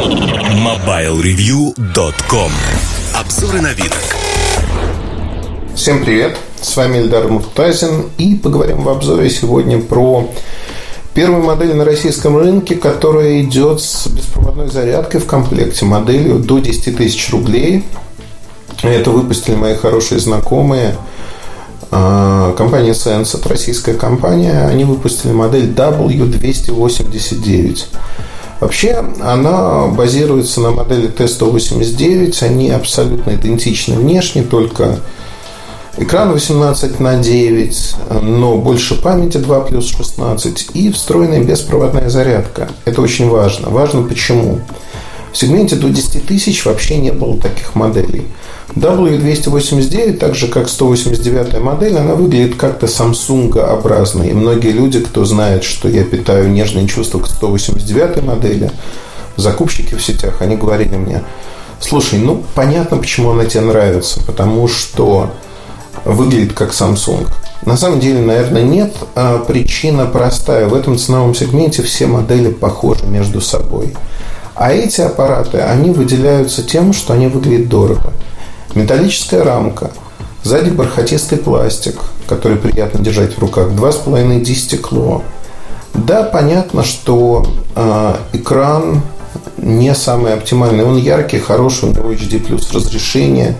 MobileReview.com Обзоры на вид. Всем привет! С вами Эльдар Муртазин и поговорим в обзоре сегодня про первую модель на российском рынке, которая идет с беспроводной зарядкой в комплекте, моделью до 10 тысяч рублей. Это выпустили мои хорошие знакомые – а, компания Sensat, российская компания, они выпустили модель W289. Вообще, она базируется на модели T189. Они абсолютно идентичны внешне, только экран 18 на 9, но больше памяти 2 плюс 16 и встроенная беспроводная зарядка. Это очень важно. Важно почему? В сегменте до 10 тысяч вообще не было таких моделей. W289, так же как 189 модель, она выглядит как-то Samsung-образно. И многие люди, кто знает, что я питаю нежные чувства к 189 модели, закупщики в сетях, они говорили мне, слушай, ну понятно, почему она тебе нравится, потому что выглядит как Samsung. На самом деле, наверное, нет. А причина простая. В этом ценовом сегменте все модели похожи между собой. А эти аппараты, они выделяются тем, что они выглядят дорого. Металлическая рамка, сзади бархатистый пластик, который приятно держать в руках, 2,5D стекло. Да, понятно, что э, экран не самый оптимальный. Он яркий, хороший, у него HD плюс разрешение.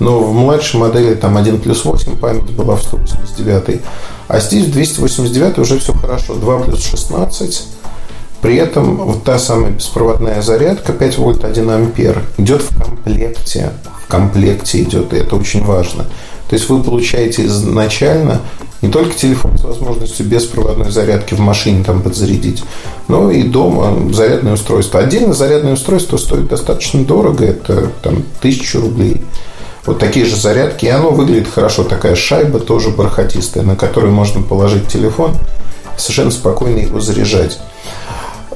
Но в младшей модели там 1 плюс 8 память была в 189. А здесь в 289 уже все хорошо. 2 плюс 16 при этом вот та самая беспроводная зарядка 5 вольт 1 ампер идет в комплекте. В комплекте идет, и это очень важно. То есть вы получаете изначально не только телефон с возможностью беспроводной зарядки в машине там подзарядить, но и дома зарядное устройство. Отдельно зарядное устройство стоит достаточно дорого, это там тысячу рублей. Вот такие же зарядки, и оно выглядит хорошо. Такая шайба тоже бархатистая, на которую можно положить телефон, совершенно спокойно его заряжать.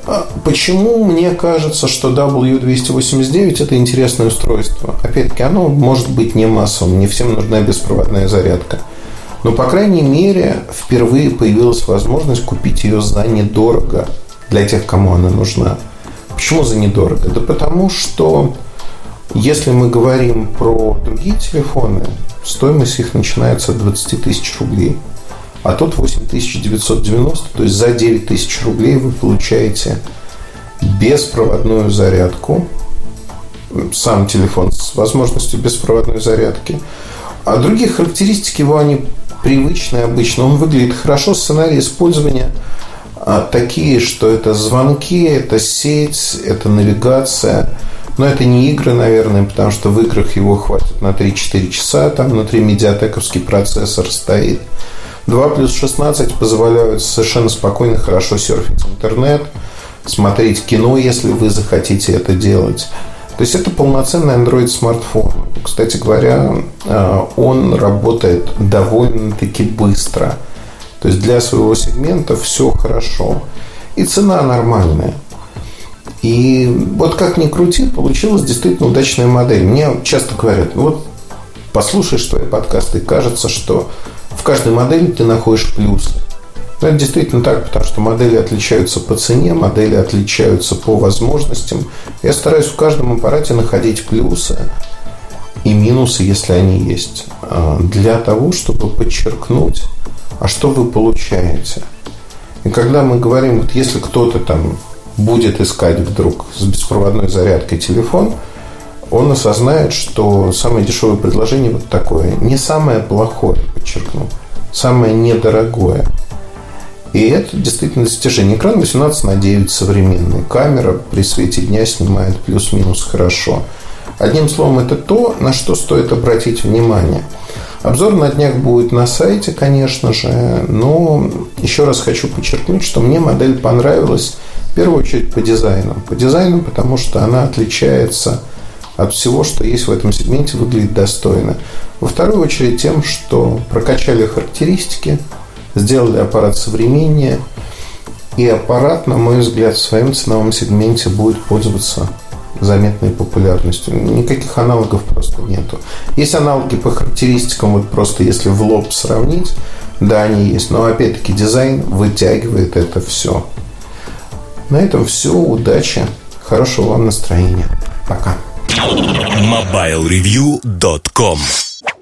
А почему мне кажется, что W289 это интересное устройство? Опять-таки, оно может быть не массовым, не всем нужна беспроводная зарядка. Но, по крайней мере, впервые появилась возможность купить ее за недорого для тех, кому она нужна. Почему за недорого? Да потому что если мы говорим про другие телефоны, стоимость их начинается от 20 тысяч рублей – а тут 8990, то есть за 9000 рублей вы получаете беспроводную зарядку, сам телефон с возможностью беспроводной зарядки. А другие характеристики его, они привычные обычно. Он выглядит хорошо, сценарий использования а, такие, что это звонки, это сеть, это навигация. Но это не игры, наверное, потому что в играх его хватит на 3-4 часа. Там внутри медиатековский процессор стоит. 2 плюс 16 позволяют совершенно спокойно, хорошо серфить интернет, смотреть кино, если вы захотите это делать. То есть это полноценный Android смартфон. Кстати говоря, э, он работает довольно-таки быстро. То есть для своего сегмента все хорошо. И цена нормальная. И вот как ни крути, получилась действительно удачная модель. Мне часто говорят, вот послушаешь твои подкасты, и кажется, что каждой модели ты находишь плюсы. Но это действительно так, потому что модели отличаются по цене, модели отличаются по возможностям. Я стараюсь в каждом аппарате находить плюсы и минусы, если они есть, а, для того, чтобы подчеркнуть, а что вы получаете. И когда мы говорим, вот если кто-то там будет искать вдруг с беспроводной зарядкой телефон, он осознает, что самое дешевое предложение вот такое. Не самое плохое, подчеркну, самое недорогое. И это действительно достижение. Экран 18 на 9 современный. Камера при свете дня снимает плюс-минус хорошо. Одним словом, это то, на что стоит обратить внимание. Обзор на днях будет на сайте, конечно же, но еще раз хочу подчеркнуть, что мне модель понравилась в первую очередь по дизайну. По дизайну, потому что она отличается от всего, что есть в этом сегменте, выглядит достойно. Во вторую очередь тем, что прокачали характеристики, сделали аппарат современнее, и аппарат, на мой взгляд, в своем ценовом сегменте будет пользоваться заметной популярностью. Никаких аналогов просто нету. Есть аналоги по характеристикам, вот просто если в лоб сравнить, да, они есть. Но опять-таки дизайн вытягивает это все. На этом все. Удачи. Хорошего вам настроения. Пока. MobileReview.com